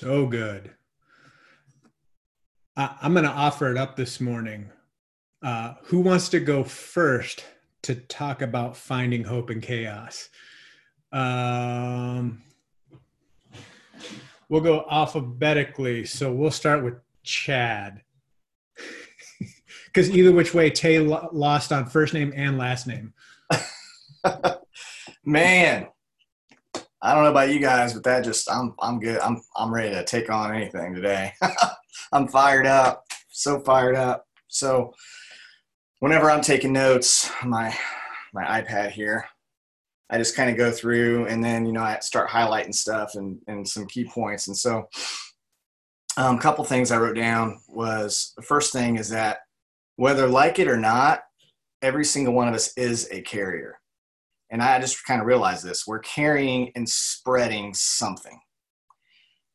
So good. I, am going to offer it up this morning. Uh, who wants to go first to talk about finding hope in chaos? Um, we'll go alphabetically. So we'll start with Chad. Because either which way, Tay lost on first name and last name. Man, I don't know about you guys, but that just I'm I'm good. I'm I'm ready to take on anything today. I'm fired up, so fired up. So whenever I'm taking notes, my my iPad here, I just kind of go through and then you know I start highlighting stuff and and some key points. And so a um, couple things I wrote down was the first thing is that whether like it or not, every single one of us is a carrier. And I just kind of realized this we're carrying and spreading something.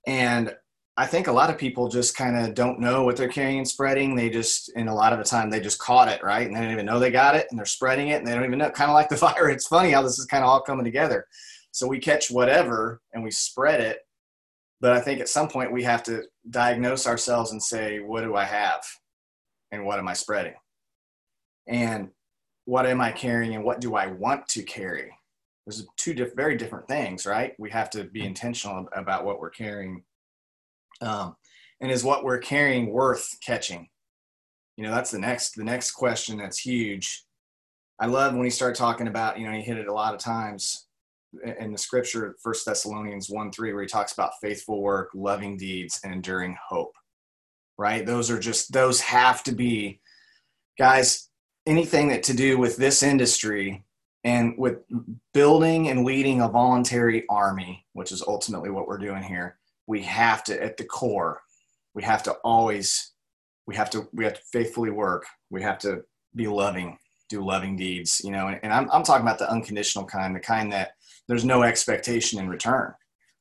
And I think a lot of people just kind of don't know what they're carrying and spreading. They just, in a lot of the time, they just caught it, right? And they don't even know they got it and they're spreading it and they don't even know, kind of like the fire. It's funny how this is kind of all coming together. So we catch whatever and we spread it. But I think at some point we have to diagnose ourselves and say, what do I have? And what am I spreading? And what am I carrying and what do I want to carry? There's two diff- very different things, right? We have to be intentional about what we're carrying. Um, and is what we're carrying worth catching? You know, that's the next the next question that's huge. I love when he started talking about, you know, he hit it a lot of times in the scripture, First Thessalonians 1 3, where he talks about faithful work, loving deeds, and enduring hope. Right? Those are just, those have to be, guys, anything that to do with this industry and with building and leading a voluntary army, which is ultimately what we're doing here, we have to, at the core, we have to always, we have to, we have to faithfully work. We have to be loving, do loving deeds, you know, and, and I'm, I'm talking about the unconditional kind, the kind that there's no expectation in return,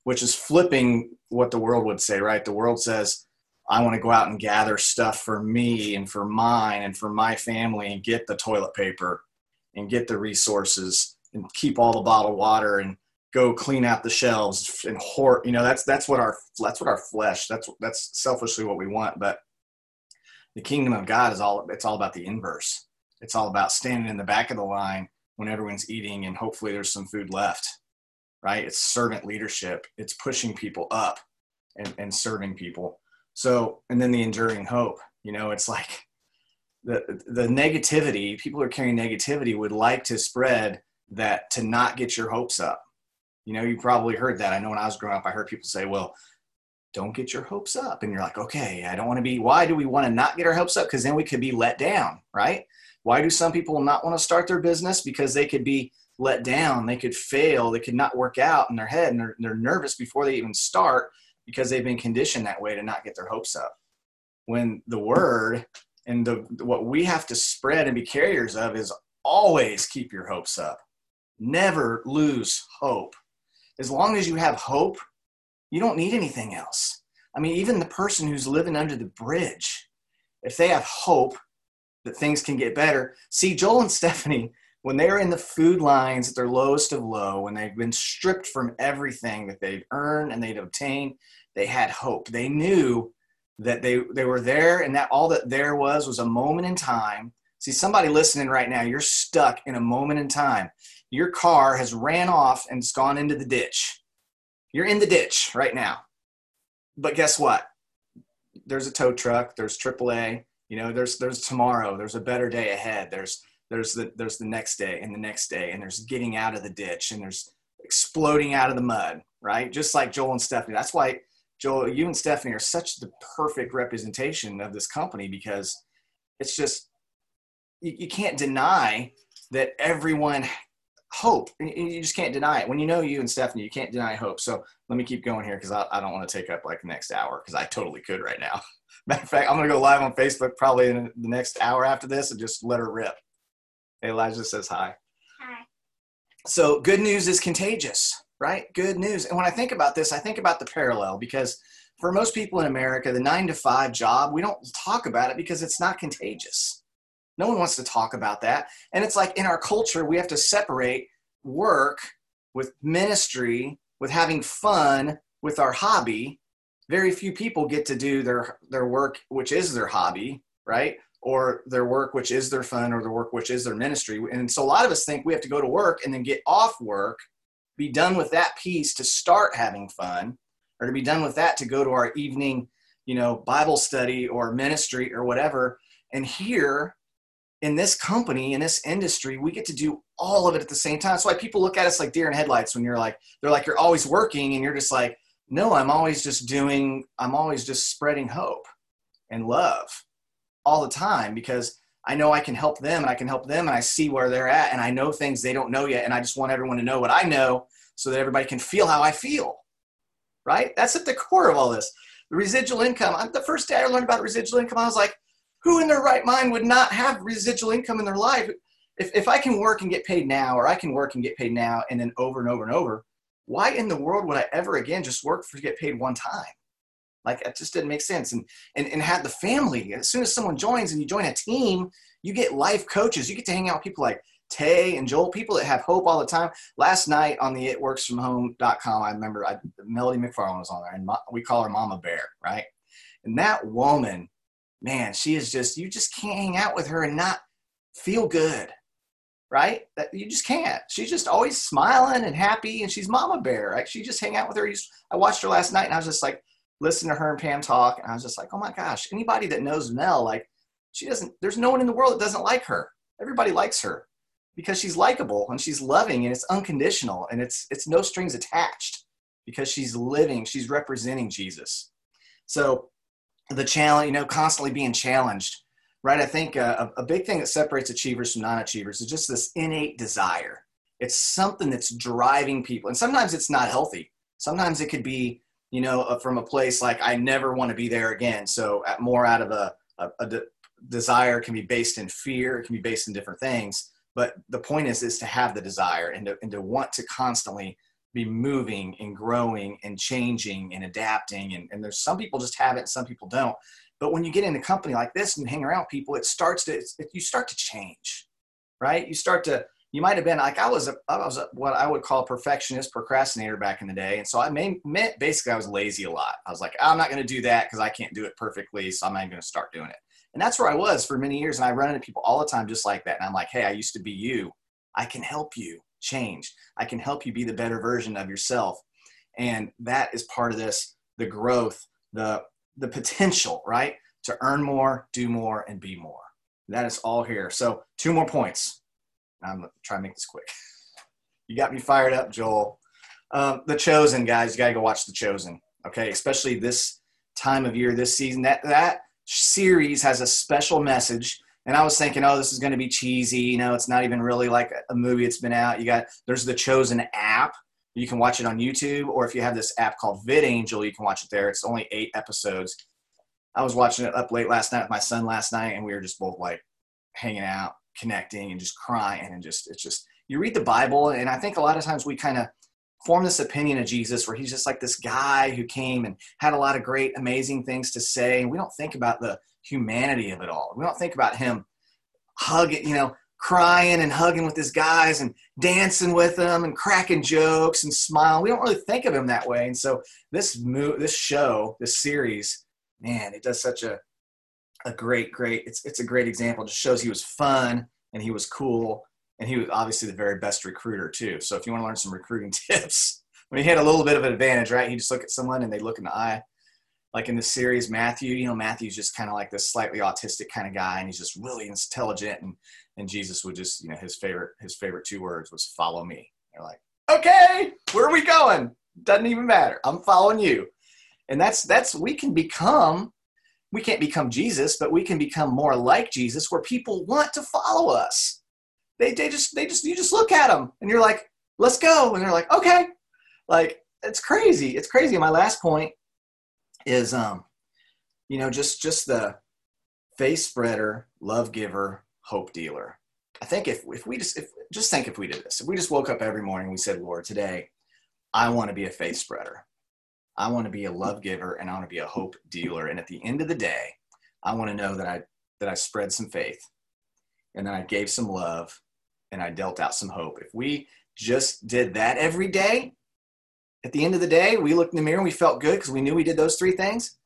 which is flipping what the world would say, right? The world says, I want to go out and gather stuff for me and for mine and for my family and get the toilet paper and get the resources and keep all the bottled water and go clean out the shelves and hoard you know that's that's what our that's what our flesh that's that's selfishly what we want but the kingdom of god is all it's all about the inverse. It's all about standing in the back of the line when everyone's eating and hopefully there's some food left right? It's servant leadership. It's pushing people up and, and serving people so, and then the enduring hope, you know, it's like the, the negativity, people are carrying negativity would like to spread that to not get your hopes up. You know, you probably heard that. I know when I was growing up, I heard people say, well, don't get your hopes up. And you're like, okay, I don't want to be, why do we want to not get our hopes up? Because then we could be let down, right? Why do some people not want to start their business? Because they could be let down, they could fail, they could not work out in their head, and they're, they're nervous before they even start because they've been conditioned that way to not get their hopes up. When the word and the what we have to spread and be carriers of is always keep your hopes up. Never lose hope. As long as you have hope, you don't need anything else. I mean, even the person who's living under the bridge, if they have hope that things can get better. See, Joel and Stephanie, when they're in the food lines at their lowest of low, when they've been stripped from everything that they've earned and they'd obtained, they had hope. They knew that they, they were there and that all that there was was a moment in time. See, somebody listening right now, you're stuck in a moment in time. Your car has ran off and it's gone into the ditch. You're in the ditch right now. But guess what? There's a tow truck, there's AAA, you know, there's there's tomorrow, there's a better day ahead. There's there's the there's the next day and the next day and there's getting out of the ditch and there's exploding out of the mud right? Just like joel and stephanie. That's why joel you and stephanie are such the perfect representation of this company because it's just you, you can't deny that everyone hope you just can't deny it. When you know you and stephanie you can't deny hope. So let me keep going here because I, I don't want to take up like the next hour because i totally could right now. Matter of fact i'm going to go live on facebook probably in the next hour after this and just let her rip Elijah says hi. Hi. So good news is contagious, right? Good news. And when I think about this, I think about the parallel because for most people in America, the nine to five job, we don't talk about it because it's not contagious. No one wants to talk about that. And it's like in our culture, we have to separate work with ministry, with having fun, with our hobby. very few people get to do their their work which is their hobby right or their work which is their fun or their work which is their ministry. And so a lot of us think we have to go to work and then get off work be done with that piece to start having fun or to be done with that to go to our evening you know bible study or ministry or whatever. And here in this company in this industry we get to do all of it at the same time. That's why people look at us like deer in headlights when you're like they're like you're always working and you're just like no i'm always just doing i'm always just spreading hope and love all the time because i know i can help them and i can help them and i see where they're at and i know things they don't know yet and i just want everyone to know what i know so that everybody can feel how i feel right that's at the core of all this the residual income I'm, the first day i learned about residual income i was like who in their right mind would not have residual income in their life? If, if I can work and get paid now, or I can work and get paid now and then over and over and over, why in the world would I ever again just work for get paid one time? Like it just didn't make sense. And, and, and have the family, as soon as someone joins and you join a team, you get life coaches. You get to hang out with people like Tay and Joel, people that have hope all the time. Last night on the itworksfromhome.com, I remember I, Melody McFarland was on there, and we call her Mama Bear, right? And that woman man, she is just, you just can't hang out with her and not feel good, right? That you just can't. She's just always smiling and happy, and she's Mama Bear, right? She just hang out with her. I watched her last night, and I was just like, listening to her and Pam talk, and I was just like, oh my gosh, anybody that knows Mel, like, she doesn't, there's no one in the world that doesn't like her. Everybody likes her because she's likable and she's loving and it's unconditional and it's it's no strings attached because she's living, she's representing Jesus. So the challenge, you know, constantly being challenged, right? I think uh, a, a big thing that separates achievers from non-achievers is just this innate desire. It's something that's driving people, and sometimes it's not healthy. Sometimes it could be, you know, uh, from a place like I never want to be there again. So at, more out of a, a, a de- desire can be based in fear. It can be based in different things. But the point is, is to have the desire and to, and to want to constantly be moving and growing and changing and adapting. And, and there's some people just have it, some people don't. But when you get in a company like this and hang around people, it starts to, it, you start to change, right? You start to, you might have been like, I was, a, I was a, what I would call a perfectionist procrastinator back in the day. And so I mean, meant basically I was lazy a lot. I was like, I'm not going to do that because I can't do it perfectly. So I'm not going to start doing it. And that's where I was for many years. And I run into people all the time just like that. And I'm like, hey, I used to be you. I can help you change. I can help you be the better version of yourself. And that is part of this the growth, the, the potential, right? To earn more, do more, and be more. That is all here. So, two more points. I'm going to try to make this quick. You got me fired up, Joel. Um, the Chosen, guys, you got to go watch The Chosen. Okay, especially this time of year, this season. That that series has a special message and I was thinking, oh, this is going to be cheesy. You know, it's not even really like a movie. It's been out. You got there's the Chosen app. You can watch it on YouTube, or if you have this app called VidAngel, you can watch it there. It's only eight episodes. I was watching it up late last night with my son last night, and we were just both like hanging out, connecting, and just crying, and just it's just you read the Bible, and I think a lot of times we kind of form this opinion of Jesus where he's just like this guy who came and had a lot of great, amazing things to say, and we don't think about the humanity of it all. We don't think about him hugging, you know, crying and hugging with his guys and dancing with them and cracking jokes and smiling. We don't really think of him that way. And so this mo- this show, this series, man, it does such a a great, great. It's it's a great example. It just shows he was fun and he was cool and he was obviously the very best recruiter too. So if you want to learn some recruiting tips, when he had a little bit of an advantage, right? He just look at someone and they look in the eye like in the series Matthew, you know, Matthew's just kind of like this slightly autistic kind of guy, and he's just really intelligent. And and Jesus would just, you know, his favorite his favorite two words was "follow me." They're like, okay, where are we going? Doesn't even matter. I'm following you. And that's that's we can become. We can't become Jesus, but we can become more like Jesus, where people want to follow us. They they just they just you just look at them and you're like, let's go, and they're like, okay, like it's crazy. It's crazy. My last point is um you know just just the face spreader love giver hope dealer i think if, if we just if just think if we did this if we just woke up every morning we said lord today i want to be a face spreader i want to be a love giver and i want to be a hope dealer and at the end of the day i want to know that i that i spread some faith and then i gave some love and i dealt out some hope if we just did that every day at the end of the day, we looked in the mirror and we felt good because we knew we did those three things.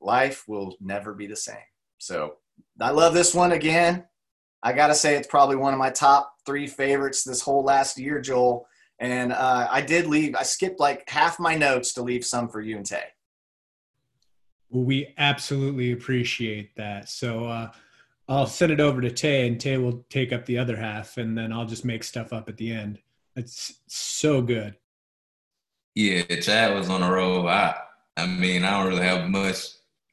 Life will never be the same. So I love this one again. I got to say, it's probably one of my top three favorites this whole last year, Joel. And uh, I did leave, I skipped like half my notes to leave some for you and Tay. Well, we absolutely appreciate that. So uh, I'll send it over to Tay, and Tay will take up the other half, and then I'll just make stuff up at the end. It's so good. Yeah, Chad was on the road. I, I mean, I don't really have much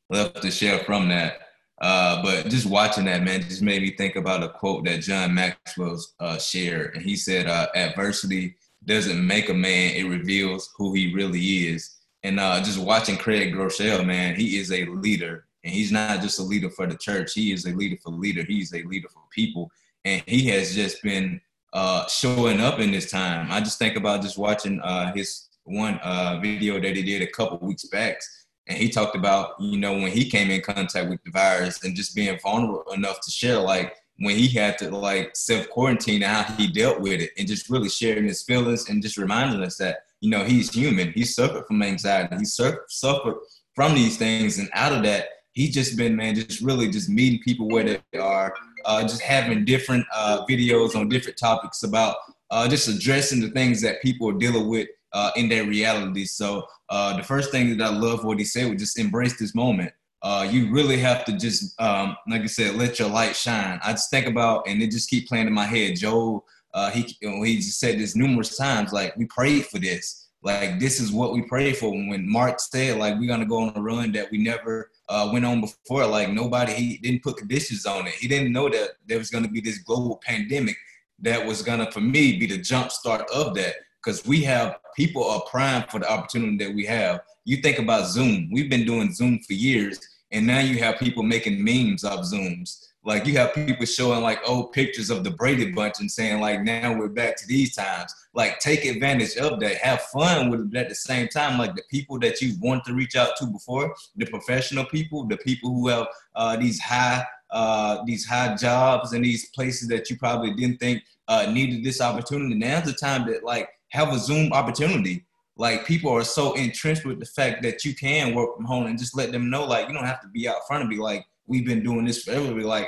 left to share from that. Uh, but just watching that, man, just made me think about a quote that John Maxwell uh, shared. And he said, uh, adversity doesn't make a man, it reveals who he really is. And uh, just watching Craig Groeschel, man, he is a leader. And he's not just a leader for the church. He is a leader for leader. He's a leader for people. And he has just been uh, showing up in this time. I just think about just watching uh, his one video that he did a couple weeks back and he talked about you know when he came in contact with the virus and just being vulnerable enough to share like when he had to like self quarantine and how he dealt with it and just really sharing his feelings and just reminding us that you know he's human he suffered from anxiety he suffered from these things and out of that he's just been man just really just meeting people where they are uh, just having different uh, videos on different topics about uh, just addressing the things that people are dealing with uh, in their reality. So uh, the first thing that I love what he said was just embrace this moment. Uh, you really have to just, um, like I said, let your light shine. I just think about, and it just keep playing in my head. Joe, uh, he he just said this numerous times. Like we prayed for this. Like this is what we prayed for. When Mark said, like we're gonna go on a run that we never uh, went on before. Like nobody, he didn't put conditions on it. He didn't know that there was gonna be this global pandemic that was gonna, for me, be the jump start of that because we have people are primed for the opportunity that we have. You think about Zoom. We've been doing Zoom for years, and now you have people making memes of Zooms. Like you have people showing like old pictures of the Brady Bunch and saying like now we're back to these times. Like take advantage of that. Have fun with it at the same time. Like the people that you want to reach out to before, the professional people, the people who have uh, these high uh, these high jobs and these places that you probably didn't think uh, needed this opportunity. Now's the time that like have a Zoom opportunity. Like people are so entrenched with the fact that you can work from home and just let them know, like, you don't have to be out front and be like, we've been doing this forever. Be like,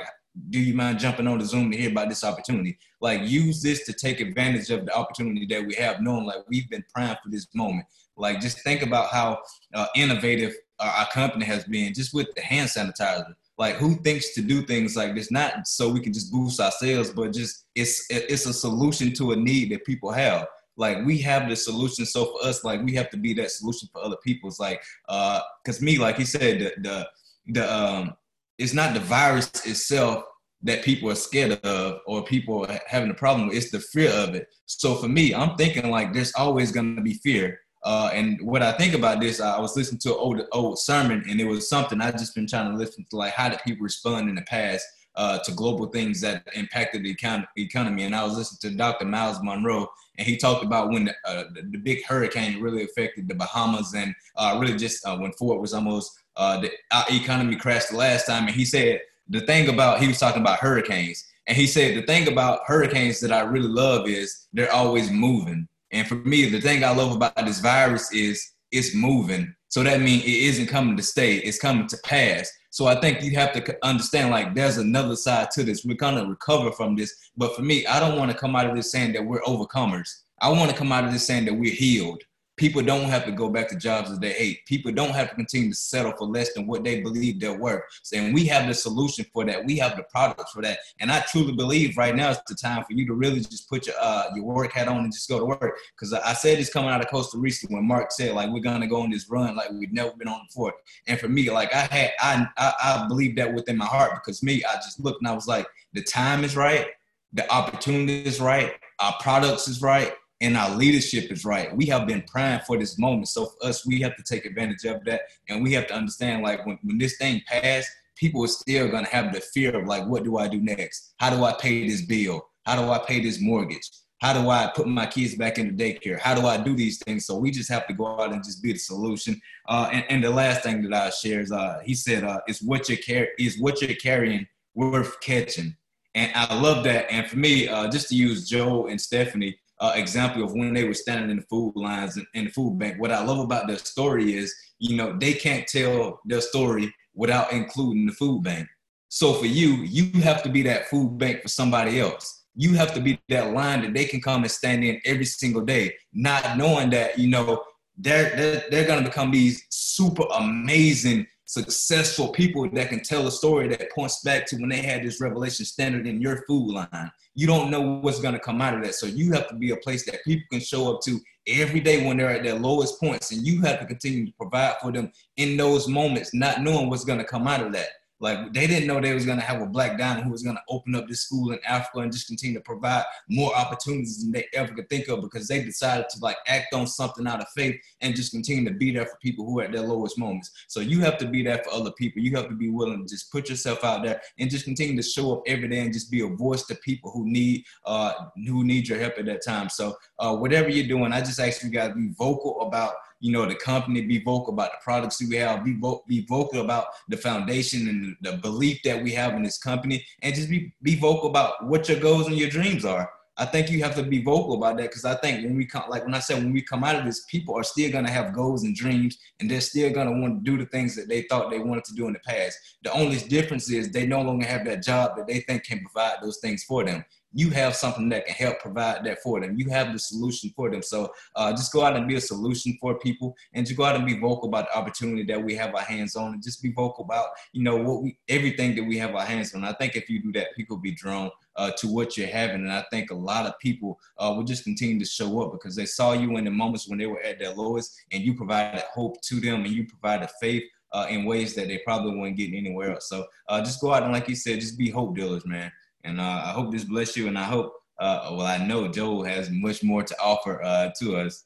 do you mind jumping on the Zoom to hear about this opportunity? Like, use this to take advantage of the opportunity that we have, knowing like we've been primed for this moment. Like, just think about how uh, innovative our company has been just with the hand sanitizer. Like, who thinks to do things like this? Not so we can just boost our sales, but just it's it's a solution to a need that people have like we have the solution. So for us, like we have to be that solution for other people. It's like, uh, cause me, like he said, the, the, the, um, it's not the virus itself that people are scared of or people are having a problem with. It's the fear of it. So for me, I'm thinking like there's always to be fear. Uh, and what I think about this, I was listening to an old, old sermon and it was something I just been trying to listen to, like how did people respond in the past uh, to global things that impacted the econ- economy. And I was listening to Dr. Myles Munroe, and he talked about when the, uh, the, the, big hurricane really affected the Bahamas and uh, really just uh, when Fort was almost uh, the economy crashed the last time. And he said the thing about he was talking about hurricanes, and he said the thing about hurricanes that I really love is they're always moving. And for me, the thing I love about this virus is it's moving. So that means it isn't coming to stay; it's coming to pass. So I think you have to understand like there's another side to this. We're gonna recover from this. But for me, I don't want to come out of this saying that we're overcomers. I want to come out of this saying that we're healed. People don't have to go back to jobs that they hate. People don't have to continue to settle for less than what they believe they're worth. And we have the solution for that. We have the products for that. And I truly believe right now is the time for you to really just put your uh, your work hat on and just go to work. Because I said this coming out of Costa Rica when Mark said like we're gonna go on this run like we've never been on before. And for me, like I had I I, I believe that within my heart because me I just looked and I was like the time is right, the opportunity is right, our products is right and our leadership is right. We have been praying for this moment. So for us, we have to take advantage of that. And we have to understand like when, when this thing passed, people are still gonna have the fear of like, what do I do next? How do I pay this bill? How do I pay this mortgage? How do I put my kids back into daycare? How do I do these things? So we just have to go out and just be the solution. Uh, and, and, the last thing that I share is uh, he said, uh, "Is what you're car- is what you're carrying worth catching?" And I love that. And for me, uh, just to use Joe and Stephanie, uh, example of when they were standing in the food lines in, in the food bank. What I love about their story is, you know, they can't tell their story without including the food bank. So for you, you have to be that food bank for somebody else. You have to be that line that they can come and stand in every single day, not knowing that, you know, they're, they're, they're going to become these super amazing successful people that can tell a story that points back to when they had this revelation standard in your food line. You don't know what's going to come out of that. So you have to be a place that people can show up to every day when they're at their lowest points. And you have to continue to provide for them in those moments, not knowing what's going to come out of that. Like they didn't know they was gonna have a black diamond who was gonna open up this school in Africa and just continue to provide more opportunities than they ever could think of because they decided to like act on something out of faith and just continue to be there for people who are at their lowest moments. So you have to be there for other people. You have to be willing to just put yourself out there and just continue to show up every day and just be a voice to people who need uh who need your help at that time. So uh whatever you're doing, I just ask you guys to be vocal about you know, the company, be vocal about the products that we have, be, vo- be vocal about the foundation and the belief that we have in this company, and just be, be vocal about what your goals and your dreams are. I think you have to be vocal about that because I think when we come, like when I said, when we come out of this, people are still gonna have goals and dreams, and they're still gonna want to do the things that they thought they wanted to do in the past. The only difference is they no longer have that job that they think can provide those things for them you have something that can help provide that for them. You have the solution for them. So uh, just go out and be a solution for people, and just go out and be vocal about the opportunity that we have our hands on, and just be vocal about you know what we everything that we have our hands on. I think if you do that, people be drawn uh, to what you're having, and I think a lot of people uh, will just continue to show up because they saw you in the moments when they were at their lowest, and you provided hope to them, and you provided faith. Uh, in ways that they probably wouldn't get anywhere else. So uh, just go out and, like you said, just be hope dealers, man. And uh, I hope this bless you. And I hope, uh, well, I know Joe has much more to offer uh, to us.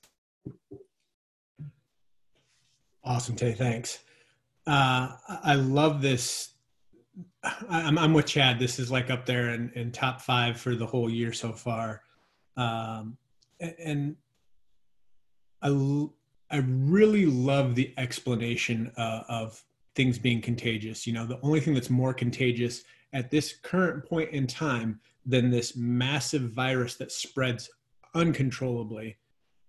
Awesome, Tay. Thanks. Uh, I love this. I'm, I'm with Chad. This is like up there in, in top five for the whole year so far. Um, and I, I really love the explanation uh, of things being contagious. You know, the only thing that's more contagious at this current point in time than this massive virus that spreads uncontrollably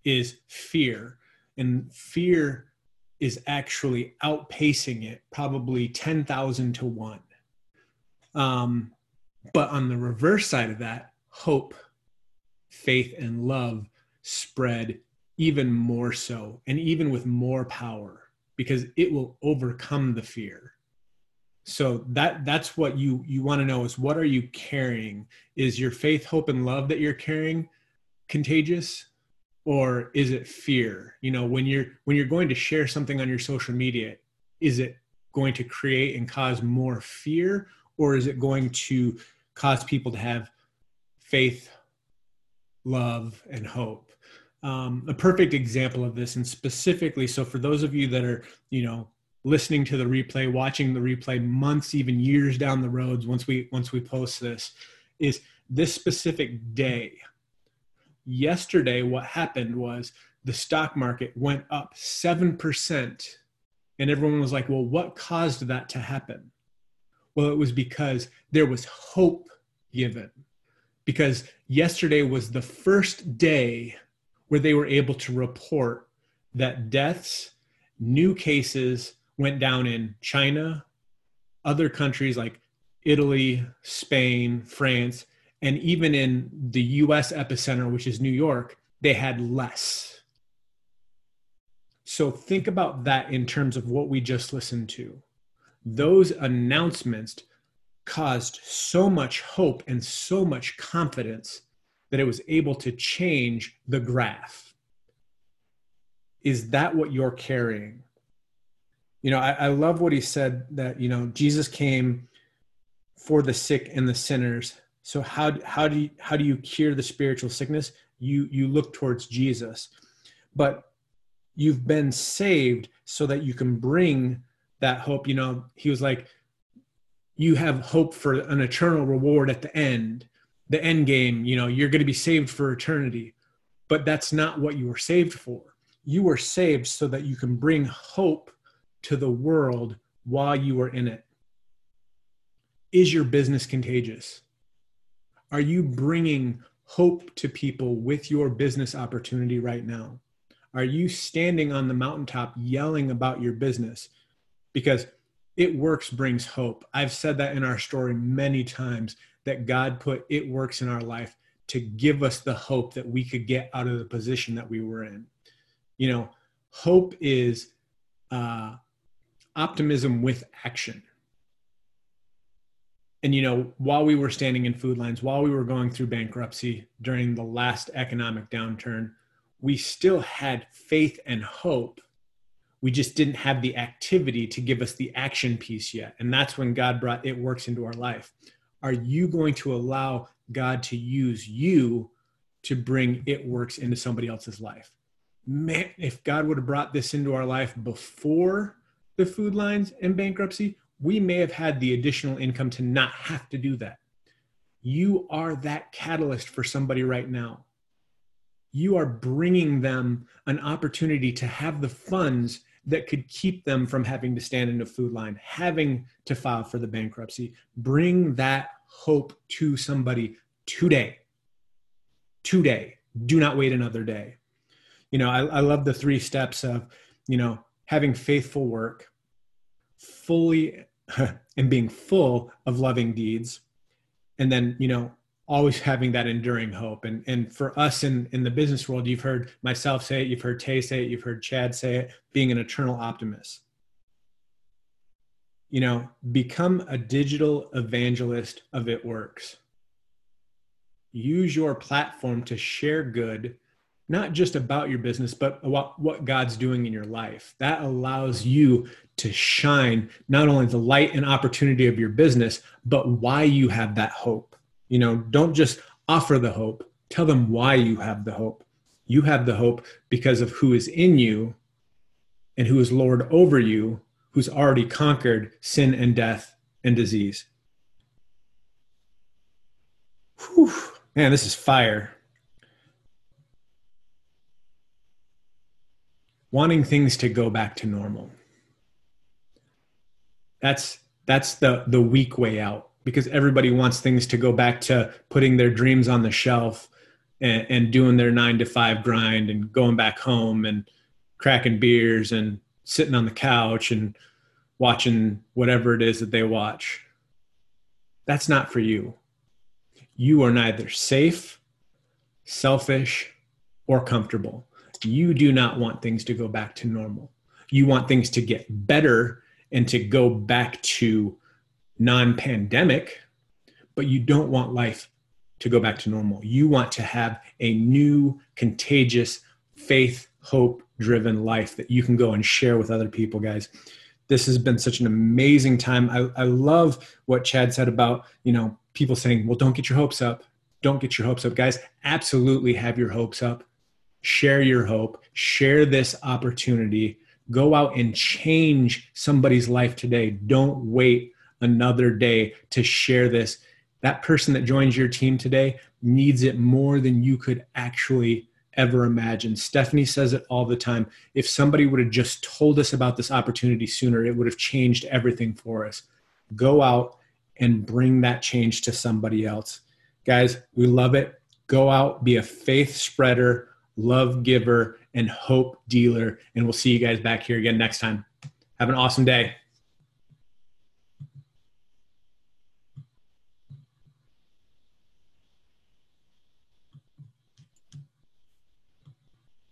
is fear. And fear is actually outpacing it probably 10,000 to 1. Um, but on the reverse side of that, hope, faith, and love spread even more so, and even with more power, because it will overcome the fear so that that's what you you want to know is what are you carrying? Is your faith hope and love that you're carrying contagious or is it fear? You know when you're when you're going to share something on your social media is it going to create and cause more fear or is it going to cause people to have faith love and hope? Um, a perfect example of this and specifically so for those of you that are you know listening to the replay, watching the replay months, even years down the roads once we once we post this, is this specific day. Yesterday, what happened was the stock market went up seven percent, and everyone was like, "Well, what caused that to happen?" Well, it was because there was hope given. Because yesterday was the first day where they were able to report that deaths, new cases, went down in China, other countries like Italy, Spain, France, and even in the US epicenter, which is New York, they had less. So think about that in terms of what we just listened to. Those announcements caused so much hope and so much confidence that it was able to change the graph. Is that what you're carrying? You know I, I love what he said that you know jesus came for the sick and the sinners. So how how do you how do you cure the spiritual sickness? You you look towards jesus. But you've been saved so that you can bring that hope. You know he was like you have hope for an eternal reward at the end the end game. You know you're going to be saved for eternity. But that's not what you were saved for. You were saved so that you can bring hope to the world while you are in it? Is your business contagious? Are you bringing hope to people with your business opportunity right now? Are you standing on the mountaintop yelling about your business? Because it works brings hope. I've said that in our story many times that God put it works in our life to give us the hope that we could get out of the position that we were in. You know, hope is uh, optimism with action. And, you know, while we were standing in food lines, while we were going through bankruptcy during the last economic downturn, we still had faith and hope. We just didn't have the activity to give us the action piece yet. And that's when God brought it works into our life. Are you going to allow God to use you to bring it works into somebody else's life? Man, if God would have brought this into our life before the food lines and bankruptcy, we may have had the additional income to not have to do that. You are that catalyst for somebody right now you are bringing them an opportunity to have the funds that could keep them from having to stand in a food line, having to file for the bankruptcy. Bring that hope to somebody today. Today. Do not wait another day. You know, I, I love the three steps of, you know, having faithful work, fully and being full of loving deeds, and then, you know, always having that enduring hope. And and for us in in the business world, you've heard myself say it, you've heard Tay say it, you've heard Chad say it, being an eternal optimist. You know, become a digital evangelist of it works. Use your platform to share good, not just about your business, but what, what God's doing in your life. That allows you to shine not only the light and opportunity of your business, but why you have that hope you know, don't just offer the hope, tell them why you have the hope. You have the hope because of who is in you and who is Lord over you, who's already conquered sin and death and disease. Whew. Man, this is fire. Wanting things to go back to normal. That's that's the the weak way out because everybody wants things to go back to putting their dreams on the shelf and, and doing their nine to five grind and going back home and cracking beers and sitting on the couch and watching whatever it is that they watch. That's not for you. You are neither safe, selfish, or comfortable. You do not want things to go back to normal. You want things to get better and to go back to non pandemic, but you don't want life to go back to normal. You want to have a new, contagious, faith, hope driven life that you can go and share with other people, guys. This has been such an amazing time. I, I love what Chad said about, you know, people saying, well, don't get your hopes up. Don't get your hopes up, guys. Absolutely have your hopes up. Share your hope. Share this opportunity. Go out and change somebody's life today. Don't wait another day to share this. That person that joins your team today needs it more than you could actually ever imagine. Stephanie says it all the time. If somebody would have just told us about this opportunity sooner, it would have changed everything for us. Go out and bring that change to somebody else. Guys, we love it. Go out, be a faith spreader, love giver, and hope dealer. And we'll see you guys back here again next time. Have an awesome day.